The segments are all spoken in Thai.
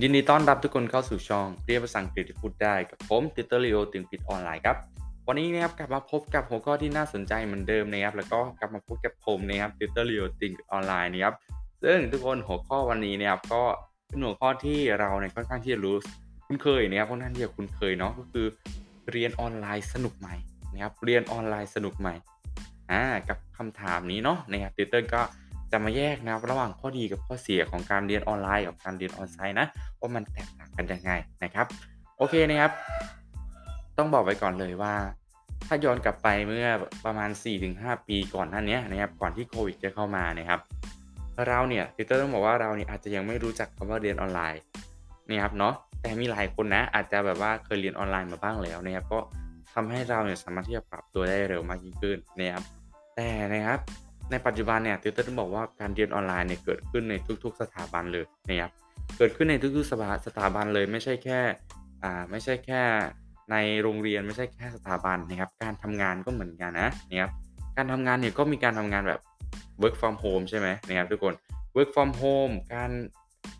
ยินดีต้อนรับทุกคนเข้าสู่ช่องเรียนภาษาอังกฤษที่พูดได้กับผมติวเตอร์ลีโอตึงปิดออนไลน์ครับ วันนี้นะครับกลับมาพบกับหัวข้อที่น่าสนใจเหมือนเดิมนะครับแล้วก็กลับมาพบกับผมนะครับติวเตอร์ลีโอตึงออนไลน์นะครับซึ่งทุกคนหัวข้อวันนี้นะครับก็เป็นหัวข้อที่เราเนี่ยค่อนข้างที่จะรู้คุ้นเคยนะครับค่อนข้างที่จะคุ้นเคยเนาะก็คือ เรียนออนไลน์สนุกไหมนะครับเรียนออนไลน์สนุกไหมอ่ากับคำถามนี้เนาะนะครับติเตอร์ก็ จะมาแยกนะครับระหว่างข้อดีกับข้อเสียของการเรียนออนไลน์กับการเรียนออนไซต์นะว่ามันแตกต่างกันยังไงนะครับ โอเคนะครับ ต้องบอกไว้ก่อนเลยว่า ถ้าย้อนกลับไปเมื่อประมาณ 4-5 ปีก่อนหน้านี้นะครับก่อนที่โควิดจะเข้ามานะครับเราเนี่ยติเตอร์ต้องบอกว่าเราเนี่ยอาจจะยังไม่รู้จักคำว่าเรียนออนไลน์นะครับเนาะแต่มีหลายคนนะอาจจะแบบว่าเคยเรียนออนไลน์มาบ้างแล้วนะครับก็ทำให้เราเนี่ยสามารถที่จะปรับตัวได้เร็วมากยิ่งขึ้นนะครับแต่นะครับ ในปัจจุบันเนี่ยติวเตอร์ต้องบอกว่าการเรียนออนไลน์เนี่ยเกิดขึ้นในทุก ๆ สถาบันเลยนะครับเกิดขึ้นในทุกๆสถาบันเลยไม่ใช่แค่อ่าไม่ใช่แค่ในโรงเรียนไม่ใช่แค่สถาบันนะครับ การทำงานก็เหมือนกันนะนะครับการทำงานเนี่ยก็มีการทำงานแบบ work from home ใช่ไหมนะครับทุกคน work from home การ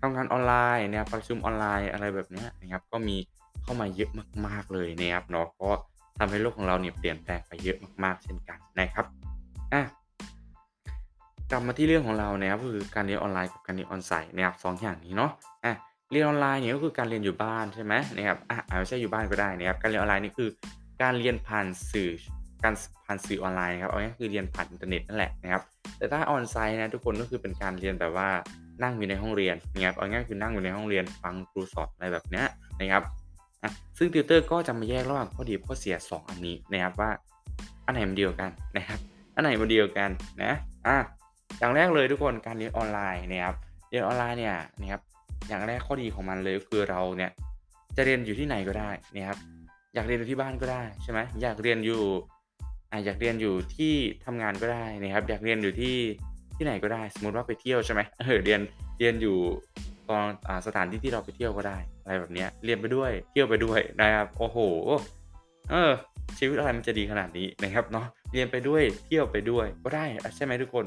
ทำงานออนไลน์นะครับประชุมออนไลน์อะไรแบบนี้นะครับก็มีเข้ามาเยอะมาก ๆเลยนะครับเนาะก็ทำให้โลกของเราเนี่ยเปลี่ยนแปลงไปเยอะมากๆเช่นกันนะครับอะ กลับมาที่เรื่องของเรานะครับก็คือการเรียนออนไลน์กับการเรียนออนไลน์นะครับสองอย่างนี้เนาะอะเรียนออนไลน์เนี่ยก็คือการเรียนอยู่บ้านใช่ไหมนะครับอะไม่ใช่อยู่บ้านก็ได้นะครับการเรียนออนไลน์นี่คือ การเรียนผ่านสื่อการผ่านสื่อออนไลน์นะครับเอาง่ายคือเรียนผ่านอินเทอร์เน็ตนั่นแหละนะครับแต่ถ้า onsite นะทุกคนก็คือเป็นการเรียนแบบว่านั่งอยู่ในห้องเรียนนะครับเอาง่ายคือนั่งอยู่ในห้องเรียนฟังครูสอนอะไรแบบนี้นะครับอะซึ่งติวเตอร์ก็จะมาแยกระหว่างข้อดีข้อเสีย 2 อันนี้นะครับว่าอันไหนมันเดียวกันนะครับอันไหนมันเดียวกันนะอะ อย่างแรกเลยทุกคนการเรียนออนไลน์นะครับเรียนออนไลน์เนี่ยนะครับอย่างแรกข้อดีของมันเลยก็คือเราเนี่ยจะเรียนอยู่ที่ไหนก็ได้นะครับอยากเรียนอยู่ที่บ้านก็ได้ใช่ไหมอยากเรียนอยู่อะอยากเรียนอยู่ที่ทำงานก็ได้นะครับ อยากเรียนอยู่ที่ที่ไหนก็ได้ สมมติว่าไปเที่ยวใช่ไหมเออเรียนเรียนอยู่ตอนอ่าสถานที่ที่เราไปเที่ยวก็ได้อะไรแบบนี้เรียนไปด้วยเที่ยวไปด้วยนะครับโอ้โหเออชีวิตอะไรมันจะดีขนาดนี้นะครับเนาะเรียนไปด้วยเที่ยวไปด้วยก็ได้ใช่ไหมทุกคน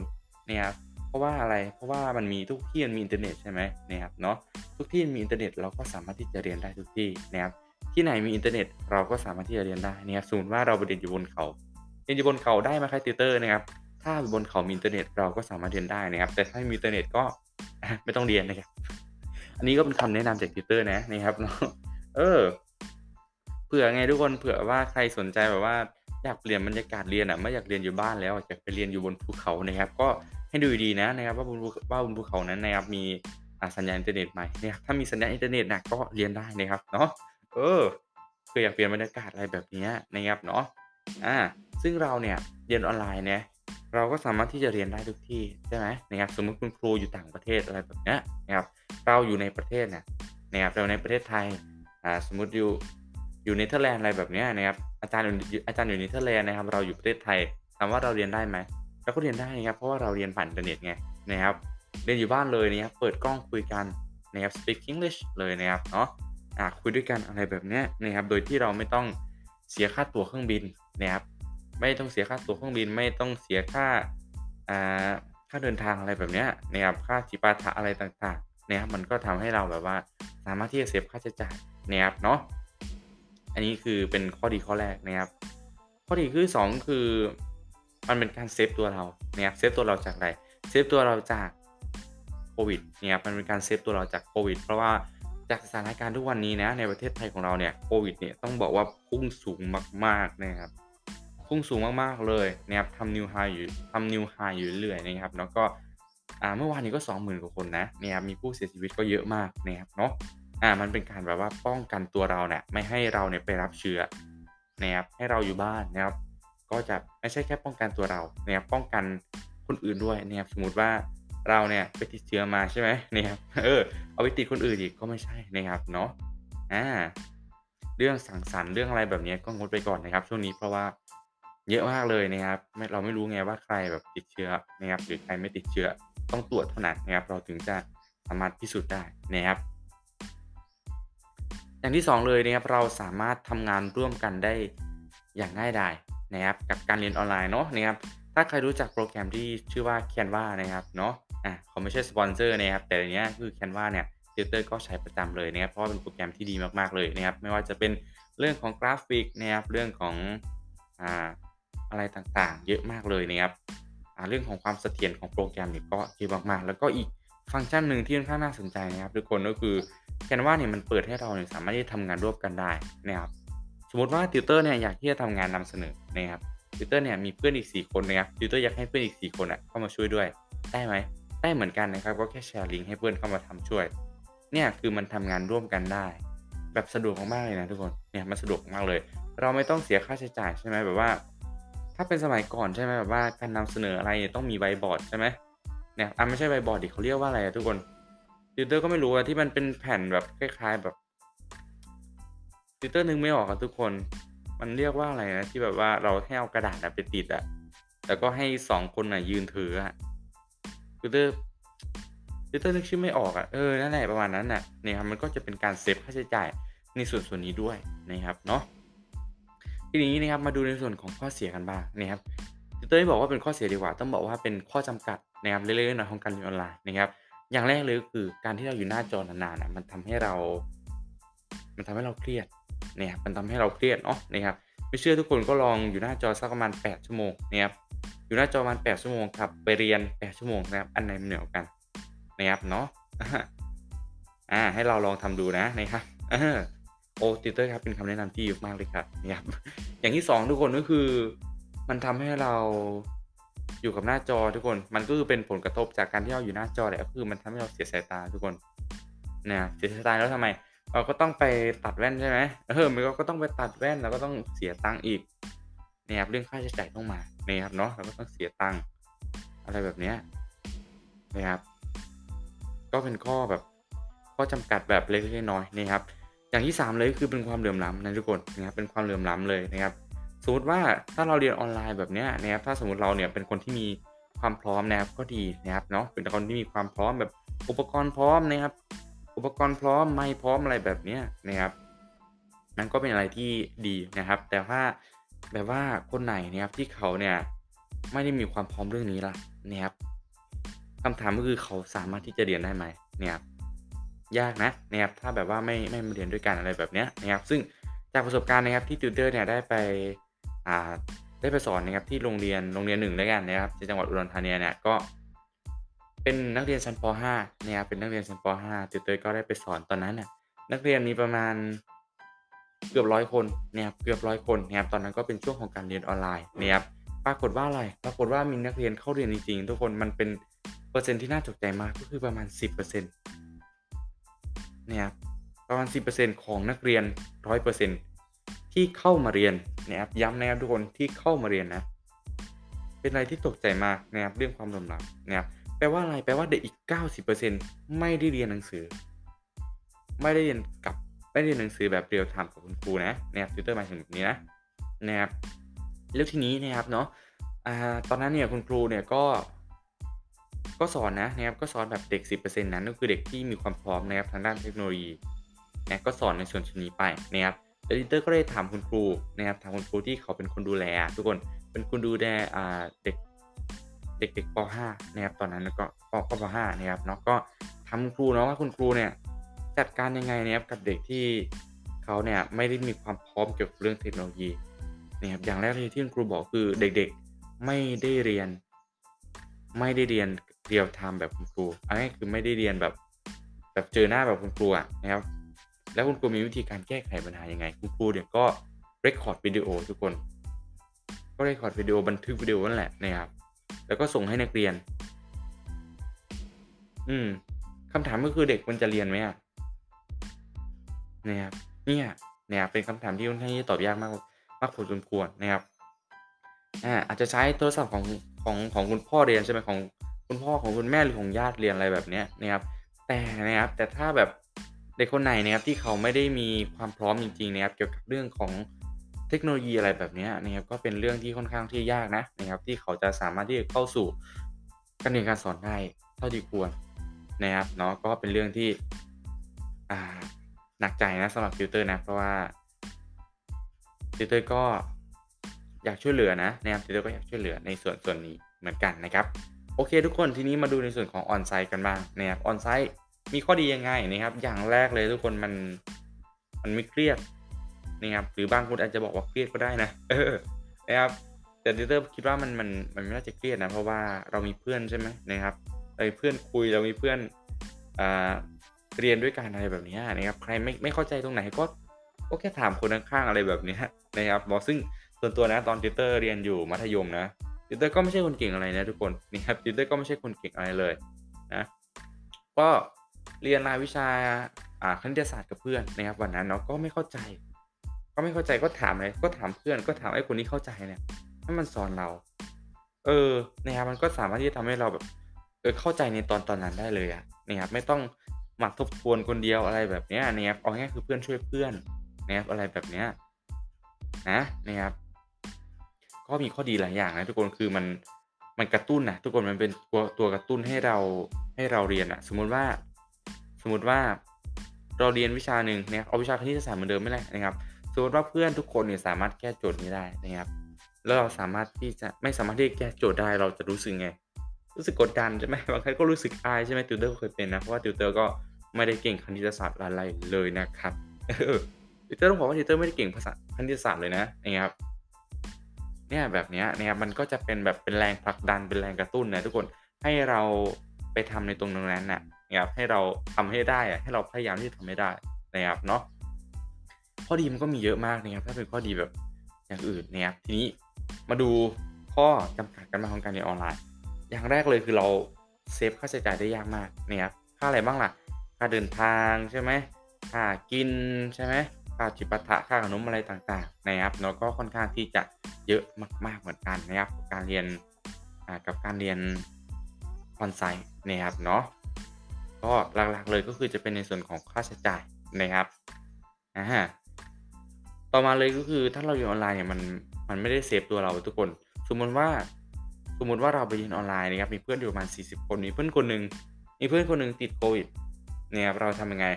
นะครับเพราะว่าอะไรเพราะว่ามันมีทุกที่มันมีอินเทอร์เน็ตใช่ไหมนะครับเนาะทุกที่มีอินเทอร์เน็ตเราก็สามารถที่จะเรียนได้ทุกที่นะครับที่ไหนมีอินเทอร์เน็ตเราก็สามารถที่จะเรียนได้นะครับสมมติว่าเราไปเรียนอยู่บนเขาเรียนอยู่บนเขาได้ไหมครับติวเตอร์นะครับถ้าบนเขามีอินเทอร์เน็ตเราก็สามารถเรียนได้นะครับ แต่ถ้าไม่มีอินเทอร์เน็ตก็ไม่ต้องเรียนนะครับ อันนี้ก็เป็นคำแนะนำจากติวเตอร์นะนะครับเนาะเออเผื่อไงทุกคนเผื่อว่าใครสนใจแบบว่าอยากเปลี่ยนบรรยากาศเรียนอะไม่อยากเรียนอยู่บ้านแล้วอยากไปเรียนอยู่บนภูเขานะครับ ก็ ให้ดูดีนะนะครับว่าบนว่าบนภูเขานั้นนะครับมีสัญญาณอินเทอร์เน็ตไหมนะครับถ้ามีสัญญาณอินเทอร์เน็ตนะก็เรียนได้นะครับเนาะเออคืออยากเปลี่ยนบรรยากาศอะไรแบบนี้นะครับเนาะอ่าซึ่งเราเนี่ยเรียนออนไลน์เนี่ยเราก็สามารถที่จะเรียนได้ทุกที่ใช่ไหมนะครับสมมติคุณครูอยู่ต่างประเทศอะไรแบบนี้นะครับเราอยู่ในประเทศเนี่ยนะครับเราในประเทศไทยอ่าสมมติอยู่อยู่เนเธอร์แลนด์อะไรแบบนี้นะครับอาจารย์อาจารย์อยู่เนเธอร์แลนด์นะครับเราอยู่ประเทศไทยถามว่าเราเรียนได้ไหม เราก็เรียนได้นะครับเพราะว่าเราเรียนผ่านอินเทอร์เน็ตไงนะครับเรียนอยู่บ้านเลยนะครับเปิดกล้องคุยกันนะครับ speak English เลยนะครับเนาะอ่าคุยด้วยกันอะไรแบบนี้นะครับโดยที่เราไม่ต้องเสียค่าตั๋วเครื่องบินนะครับไม่ต้องเสียค่าตั๋วเครื่องบินไม่ต้องเสียค่าอ่าค่าเดินทางอะไรแบบนี้นะครับค่าจิปาถะอะไรต่างๆนะครับมันก็ทำให้เราแบบว่าสามารถที่จะ save ค่าใช้จ่ายนะครับเนาะอันนี้คือเป็นข้อดีข้อแรกนะครับ ข้อดีข้อ 2 คือ มันเป็นการ save ตัวเรานะครับ save ตัวเราจากอะไร save ตัวเราจากโควิดเนี่ยมันเป็นการ save ตัวเราจากโควิด เพราะว่าจากสถานการณ์ทุกวันนี้นะในประเทศไทยของเราเนี่ยโควิดเนี่ยต้องบอกว่าพุ่งสูงมากๆนะครับพุ่งสูงมากๆเลยนะครับทำ new high อยู่ทำ new high อยู่เรื่อยๆนะครับแล้วก็อ่าเมื่อวานนี้ก็ 20,000กว่าคนนะนะครับมีผู้เสียชีวิตก็เยอะมากนะครับเนาะอ่ามันเป็นการแบบว่าป้องกันตัวเราเนี่ยไม่ให้เราเนี่ยไปรับเชื้อนะครับให้เราอยู่บ้านนะครับ ก็จะไม่ใช่แค่ป้องกันตัวเรานะครับป้องกันคนอื่นด้วยนะครับสมมติว่าเราเนี่ยไปติดเชื้อมาใช่ไหมนะครับเออเอาไปติดคนอื่นอีกก็ไม่ใช่นะครับเนาะอ่าเรื่องสังสรรค์เรื่องอะไรแบบนี้ก็งดไปก่อนนะครับ ช่วงนี้เพราะว่าเยอะมากเลยนะครับเราไม่รู้ไงว่าใครแบบติดเชื้อนะครับหรือใครไม่ติดเชื้อต้องตรวจเท่านั้นนะครับ เราถึงจะสามารถพิสูจน์ได้นะครับ อย่างที่ 2 เลยนะครับเราสามารถทำงานร่วมกันได้อย่างง่ายดาย นะครับกับการเรียนออนไลน์เนาะนะครับถ้าใครรู้จักโปรแกรมที่ชื่อว่า Canva นะครับเนาะอะเขาไม่ใช่สปอนเซอร์นะครับแต่อันนี้คือ Canva เนี่ยติวเตอร์ก็ใช้ประจำเลยนะครับเพราะว่าเป็นโปรแกรมที่ดีมากๆเลยนะครับไม่ว่าจะเป็นเรื่องของกราฟิกนะครับเรื่องของอ่าอะไรต่างๆ เยอะมากเลยนะครับอ่าเรื่องของความเสถียรของโปรแกรมเนี่ยก็เยอะมากๆ แล้วก็อีกฟังก์ชันหนึ่งที่ค่อนข้างน่าสนใจนะครับทุกคนก็คือ Canva เนี่ยมันเปิดให้เราเนี่ยสามารถที่จะทำงานร่วมกันได้นะครับ สมมติว่าติวเตอร์เนี่ยอยากที่จะทำงานนำเสนอนะครับติวเตอร์เนี่ยมีเพื่อนอีก 4 คนนะครับติวเตอร์อยากให้เพื่อนอีก 4 คนอะเข้ามาช่วยด้วยได้ไหมได้เหมือนกันนะครับก็แค่แชร์ลิงก์ให้เพื่อนเข้ามาทำช่วย เนี่ยคือมันทำงานร่วมกันได้ แบบสะดวกมากๆเลยนะทุกคนเนี่ยมันสะดวกมากเลย เราไม่ต้องเสียค่าใช้จ่ายใช่ไหมแบบว่า ถ้าเป็นสมัยก่อนใช่ไหมแบบว่าการนำเสนออะไรเนี่ยต้องมีไวบอร์ดใช่ไหมเนี่ยอะไม่ใช่ไวบอร์ดดิเขาเรียกว่าอะไรอะทุกคนติวเตอร์ก็ไม่รู้อะที่มันเป็นแผ่นแบบคล้าย ๆ แบบ ติวเตอร์นึกไม่ออกอะทุกคน มันเรียกว่าอะไรนะที่แบบว่าเราให้เอากระดาษอะไปติดอะแล้วก็ให้สองคนอะยืนถืออะติวเตอร์ติวเตอร์นึกชื่อไม่ออกอะเออนั่นแหละประมาณนั้นน่ะเนี่ยครับมันก็จะเป็นการ save ค่าใช้จ่ายในส่วนส่วนนี้ด้วยนะครับเนาะทีนี้นะครับมาดูในส่วนของข้อเสียกันบ้างนะครับติวเตอร์ไม่บอกว่าเป็นข้อเสียดีกว่า ต้องบอกว่าเป็นข้อจำกัดนะครับเล็กๆน้อยๆของการเรียนออนไลน์นะครับ อย่างแรกเลยก็คือการที่เราอยู่หน้าจอนานๆนะมันทำให้เรา มันทำให้เราเครียดนะครับมันทำให้เราเครียดเนาะนะครับไม่เชื่อทุกคนก็ลองอยู่หน้าจอสักประมาณ 8 ชั่วโมงนะครับอยู่หน้าจอประมาณ 8 ชั่วโมงครับไปเรียน 8 ชั่วโมงนะครับอันไหนมันเหนือกว่ากันนะครับเนาะอ่าให้เราลองทำดูนะนะครับโอ้ติเตอร์ครับเป็นคำแนะนำที่ดีมากเลยครับนะครับอย่างที่สองทุกคนก็คือ มันทำให้เราอยู่กับหน้าจอทุกคนมันก็คือเป็นผลกระทบจากการที่เราอยู่หน้าจอแหละก็คือมันทำให้เราเสียสายตาทุกคนนะเสียสายตาแล้วทำไม เราก็ต้องไปตัดแว่นใช่ไหมเออมันก็ต้องไปตัดแว่นแล้วก็ต้องเสียตังค์อีกเนะครับเรื่องค่าใช้จ่ายต้องมาเนะครับเนาะเราก็ต้องเสียตังค์อะไรแบบเนี้ยนะครับ ก็เป็นข้อแบบข้อจำกัดแบบเล็กๆน้อยๆนะครับ อย่างที่ 3 เลยคือเป็นความเหลื่อมล้ำนะทุกคนนะครับเป็นความเหลื่อมล้ำเลยนะครับสมมติว่าถ้าเราเรียนออนไลน์แบบเนี้ยนะครับถ้าสมมติเราเนี่ยเป็นคนที่มีความพร้อมนะครับก็ดีนะครับเนาะเป็นคนที่มีความพร้อมแบบอุปกรณ์พร้อมนะครับ อุปกรณ์พร้อมไม่พร้อมอะไรแบบนี้นะครับนั่นก็เป็นอะไรที่ดีนะครับ แต่ว่าแบบว่าคนไหนนะครับที่เขาเนี่ยไม่ได้มีความพร้อมเรื่องนี้ล่ะนะครับคำถามก็คือเขาสามารถที่จะเรียนได้ไหมเนี่ยยากนะนะครับถ้าแบบว่าไม่ไม่มาเรียนด้วยกันอะไรแบบเนี้ยนะครับ ซึ่งจากประสบการณ์นะครับที่ติวเตอร์เนี่ยได้ไปอ่าได้ไปสอนนะครับที่โรงเรียนโรงเรียนหนึ่งด้วยกันนะครับที่จังหวัดอุดรธานีเนี่ยก็ เป็นนักเรียนชั้นป .5 นะครับเป็นนักเรียนชั้นป .5 ติวเตอร์ก็ได้ไปสอนตอนนั้นน่ะนักเรียนมีประมาณเกือบร้อยคนนะครับเกือบร้อยคนนะครับตอนนั้นก็เป็นช่วงของการเรียนออนไลน์นะครับปรากฏว่าอะไรปรากฏว่ามีนักเรียนเข้าเรียนจริงๆทุกคนมันเป็นเปอร์เซ็นที่น่าตกใจมากก็คือประมาณ 10%นะครับประมาณ 10%ของนักเรียน 100%ที่เข้ามาเรียนนะครับย้ำนะครับทุกคนที่เข้ามาเรียนนะ เป็นอะไรที่ตกใจมากนะครับเรื่องความเหลื่อมล้ำนะครับ แปลว่าอะไร แปลว่าเด็กอีก 90%ไม่ได้เรียนหนังสือ ไม่ได้เรียนกับ ไม่ได้เรียนหนังสือแบบเรียลไทม์กับคุณครูนะนะครับติวเตอร์หมายถึงแบบนี้นะนะครับแล้วทีนี้นะครับเนาะอ่าตอนนั้นเนี่ยคุณครูเนี่ยก็ก็สอนนะนะครับก็สอนแบบเด็ก 10%นั้นก็คือเด็กที่มีความพร้อมนะครับทางด้านเทคโนโลยีนะก็สอนในส่วนชนี้ไปนะครับเอดิเตอร์ก็ได้ถามคุณครูนะครับถามคุณครูที่เขาเป็นคนดูแล ทุกคนเป็นคนดูแลอ่าเด็ก เด็กเด็กป .5 นะครับตอนนั้นก็ปก็ป .5 นะครับเนาะก็ทำครูเนาะว่าคุณครูเนี่ยจัดการยังไงนะครับกับเด็กที่เขาเนี่ยไม่ได้มีความพร้อมเกี่ยวกับเรื่องเทคโนโลยีนะครับอย่างแรกเลยที่คุณครูบอกคือเด็กๆไม่ได้เรียน ไม่ได้เรียนเรียลไทม์แบบคุณครูอันนี้คือไม่ได้เรียนแบบแบบเจอหน้าแบบคุณครูอะนะครับแล้วคุณครูมีวิธีการแก้ไขปัญหายังไง คุณครูเนี่ยก็ record วิดีโอทุกคน ก็ record วิดีโอบันทึกวิดีโอนั่นแหละนะครับ แล้วก็ส่งให้นักเรียน อืมคำถามก็คือเด็กมันจะเรียนไหมอะนะครับเนี่ยเนี่ยเป็นคำถามที่ค่อนข้างที่ตอบยากมากมากพอสมควรนะครับอ่าอาจจะใช้โทรศัพท์ของของของคุณพ่อเรียนใช่ไหมของคุณพ่อของคุณแม่หรือของญาติเรียนอะไรแบบเนี้ยนะครับ แต่นะครับแต่ถ้าแบบเด็กคนไหนนะครับที่เขาไม่ได้มีความพร้อมจริงๆนะครับเกี่ยวกับเรื่องของ เทคโนโลยีอะไรแบบนี้นะครับก็เป็นเรื่องที่ค่อนข้างที่ยากนะนะครับ ที่เขาจะสามารถที่จะเข้าสู่การเรียนการสอนได้เท่าที่ควรนะครับเนาะก็เป็นเรื่องที่หนักใจนะสำหรับติวเตอร์นะเพราะว่าติวเตอร์ก็อยากช่วยเหลือนะนะครับติวเตอร์ก็อยากช่วยเหลือในส่วนส่วนนี้เหมือนกันนะครับโอเค ทุกคนทีนี้มาดูในส่วนของออนไซต์กันบ้างนะครับออนไซต์มีข้อดียังไงนะครับ อย่างแรกเลยทุกคนมันมันไม่เครียด นะครับหรือบางคนอาจจะบอกว่าเครียดก็ได้นะเออนะครับแต่ติวเตอร์คิดว่ามันมันมันไม่น่าจะเครียดนะเพราะว่าเรามีเพื่อนใช่ไหมนะครับเรามีเพื่อนคุยเรามีเพื่อนอ่าเรียนด้วยกันอะไรแบบนี้นะครับใครไม่ไม่เข้าใจตรงไหนก็ก็แค่ถามคนข้างๆอะไรแบบนี้นะครับบอกซึ่งส่วนตัวนะตอนติวเตอร์เรียนอยู่มัธยมนะติวเตอร์ก็ไม่ใช่คนเก่งอะไรนะทุกคนนี่ครับติวเตอร์ก็ไม่ใช่คนเก่งอะไรเลยนะก็เรียนรายวิชาอ่าคณิตศาสตร์กับเพื่อนนะครับวันนั้นเนาะก็ไม่เข้าใจ ก็ไม่เข้าใจก็ถามเลยก็ถามเพื่อนก็ถามไอ้คนที่เข้าใจเนี่ยให้มันสอนเรา เออนะครับมันก็สามารถที่จะทำให้เราแบบเออเข้าใจในตอนตอนนั้นได้เลยอะนะครับไม่ต้องหมักทบทวนคนเดียวอะไรแบบเนี้ยนะครับเอาง่ายคือเพื่อนช่วยเพื่อนนะครับอะไรแบบเนี้ยนะนะครับก็มีข้อดีหลายอย่างนะทุกคนคือมันมันกระตุ้นนะทุกคนมันเป็นตัวตัวกระตุ้นให้เราให้เราเรียนอะสมมุติว่า สมมติว่าเราเรียนวิชาหนึ่งเนี่ยเอาวิชาคณิตศาสตร์เหมือนเดิมไม่ได้นะครับ สมมติว่าเพื่อนทุกคนเนี่ยสามารถแก้โจทย์นี้ได้นะครับ แล้วเราสามารถที่จะไม่สามารถที่จะแก้โจทย์ได้เราจะรู้สึกไง รู้สึกกดดันใช่ไหมบางครั้งก็รู้สึกอายใช่ไหมติวเตอร์เคยเป็นนะเพราะว่าติวเตอร์ก็ไม่ได้เก่งคณิตศาสตร์อะไรเลยนะครับติวเตอร์ต้องบอกว่าติวเตอร์ไม่ได้เก่งภาษาคณิตศาสตร์เลยนะนะครับเนี่ยแบบนี้นะครับมันก็จะเป็นแบบเป็นแรงผลักดันเป็นแรงกระตุ้นนะทุกคนให้เราไปทำในตรงนั้นน่ะนะครับให้เราทำให้ได้อะให้เราพยายามที่จะทำให้ได้นะครับเนาะ ข้อดีมันก็มีเยอะมากนะครับถ้าเป็นข้อดีแบบอย่างอื่นนะครับทีนี้มาดูข้อจำกัดการมาของการเรียนออนไลน์ อย่างแรกเลยคือเราเซฟค่าใช้จ่ายได้ยากมากนะครับค่าอะไรบ้างล่ะค่าเดินทางใช่ไหมค่ากินใช่ไหมค่าจิปาถะค่าขนมอะไรต่างๆนะครับแล้วก็ค่อนข้างที่จะเยอะมากๆเหมือนกันนะครับการเรียนกับการเรียนออนไซต์นะครับเนาะก็หลักๆเลยก็คือจะเป็นในส่วนของค่าใช้จ่ายนะครับอ่า ต่อมาเลยก็คือถ้าเราเรียนออนไลน์เนี่ยมันมันไม่ได้เซฟตัวเราทุกคน สมมติว่า สมมติว่าเราไปเรียนออนไลน์นะครับมีเพื่อนอยู่ประมาณ 40 คนมีเพื่อนคนหนึ่งมีเพื่อนคนหนึ่งติดโควิดเนี่ยครับเราทำยังไง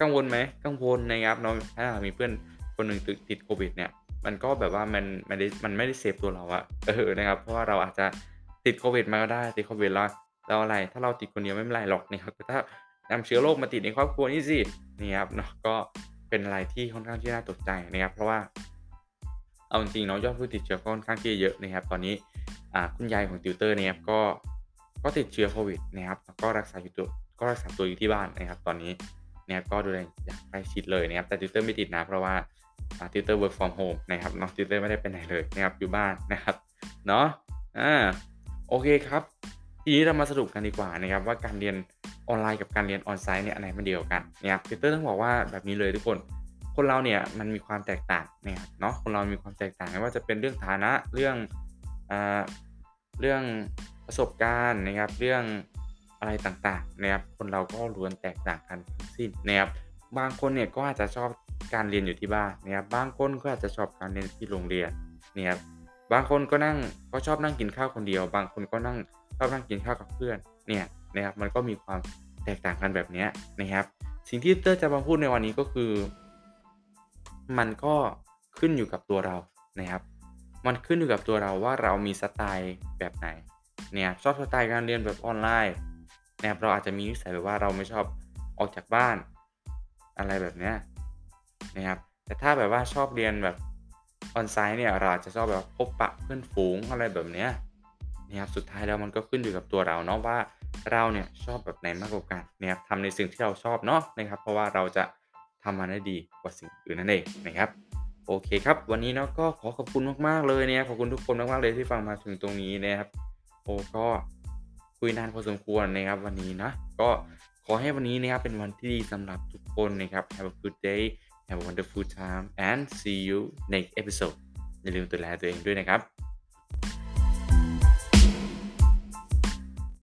กังวลไหมกังวลนะครับเน้องถ้ามีเพื่อนคนหนึ่งติดติดโควิดเนี่ย มันก็แบบว่ามันไม่ได้มันไม่ได้ save ตัวเราอะเออนะครับ เพราะว่าเราอาจจะติดโควิดมาก็ได้ติดโควิดแล้วเราอะไร ถ้าเราติดคนเดียวไม่เป็นไรหรอกนะครับแต่ถ้านำเชื้อโรคมาติดในครอบครัวนี่สินี่ครับเนาะก็ เป็นอะไรที่ค่อนข้างที่น่าตกใจนะครับ เพราะว่า เอาจริงๆเนาะยอดผู้ติดเชื้อค่อนข้างที่เยอะนะครับ ตอนนี้คุณยายของติวเตอร์เนี่ยก็ก็ติดเชื้อโควิดนะครับก็รักษาอยู่ตัวก็รักษาตัวอยู่ที่บ้านนะครับ ตอนนี้เนี่ยก็ดูแลอย่างใกล้ชิดเลยนะครับ แต่ติวเตอร์ไม่ติดนะ เพราะว่าติวเตอร์ work from home นะครับเนาะติวเตอร์ไม่ได้ไปไหนเลยนะครับอยู่บ้านนะครับเนาะอ่าโอเคครับ ทีนี้เรามาสรุปกันดีกว่านะครับว่าการเรียน ออนไลน์กับการเรียนออนไซต์เนี่ยอันไหนมันดีกว่ากันนะครับติวเตอร์ต้องบอกว่าแบบนี้เลยทุกคน คนเราเนี่ยมันมีความแตกต่างนะครับเนาะคนเรามีความแตกต่างไม่ว่าจะเป็นเรื่องฐานะเรื่องอ่าเรื่องประสบการณ์นะครับเรื่องอะไรต่างๆนะครับคนเราก็ล้วนแตกต่างกันทั้งสิ้นนะครับบางคนเนี่ยก็อาจจะชอบการเรียนอยู่ที่บ้านนะครับบางคนก็อาจจะชอบการเรียนที่โรงเรียนนะครับบางคนก็นั่งก็ชอบนั่งกินข้าวคนเดียว บางคนก็นั่งชอบนั่งกินข้าวกับเพื่อนเนี่ย นะครับมันก็มีความแตกต่างกันแบบนี้นะครับ สิ่งที่เตอร์จะมาพูดในวันนี้ก็คือ มันก็ขึ้นอยู่กับตัวเรานะครับ มันขึ้นอยู่กับตัวเราว่าเรามีสไตล์แบบไหนเนี่ยชอบสไตล์การเรียนแบบออนไลน์นะครับเราอาจจะมีนิสัยแบบว่าเราไม่ชอบออกจากบ้าน อะไรแบบนี้นะครับแต่ถ้าแบบว่าชอบเรียนแบบออนไซต์เนี่ยเราอาจจะชอบแบบพบปะเพื่อนฝูงอะไรแบบนี้นะครับสุดท้ายแล้วมันก็ขึ้นอยู่กับตัวเราเนาะว่า เราเนี่ยชอบแบบไหนมากกว่ากันนะครับทำในสิ่งที่เราชอบเนาะนะครับ เพราะว่าเราจะทำมันได้ดีกว่าสิ่งอื่นนั่นเองนะครับโอเคครับ วันนี้เนาะก็ขอขอบคุณมากๆเลยเนะครับขอบคุณทุกคนมากๆเลยที่ฟังมาถึงตรงนี้นะครับโอ้ก็คุยนานพอสมควรนะครับวันนี้นะก็ขอให้วันนี้นะครับเป็นวันที่ดีสำหรับทุกคนนะครับ Have a good day Have a wonderful time and see you next episode อย่าลืมดูแลตัวเองด้วยนะครับ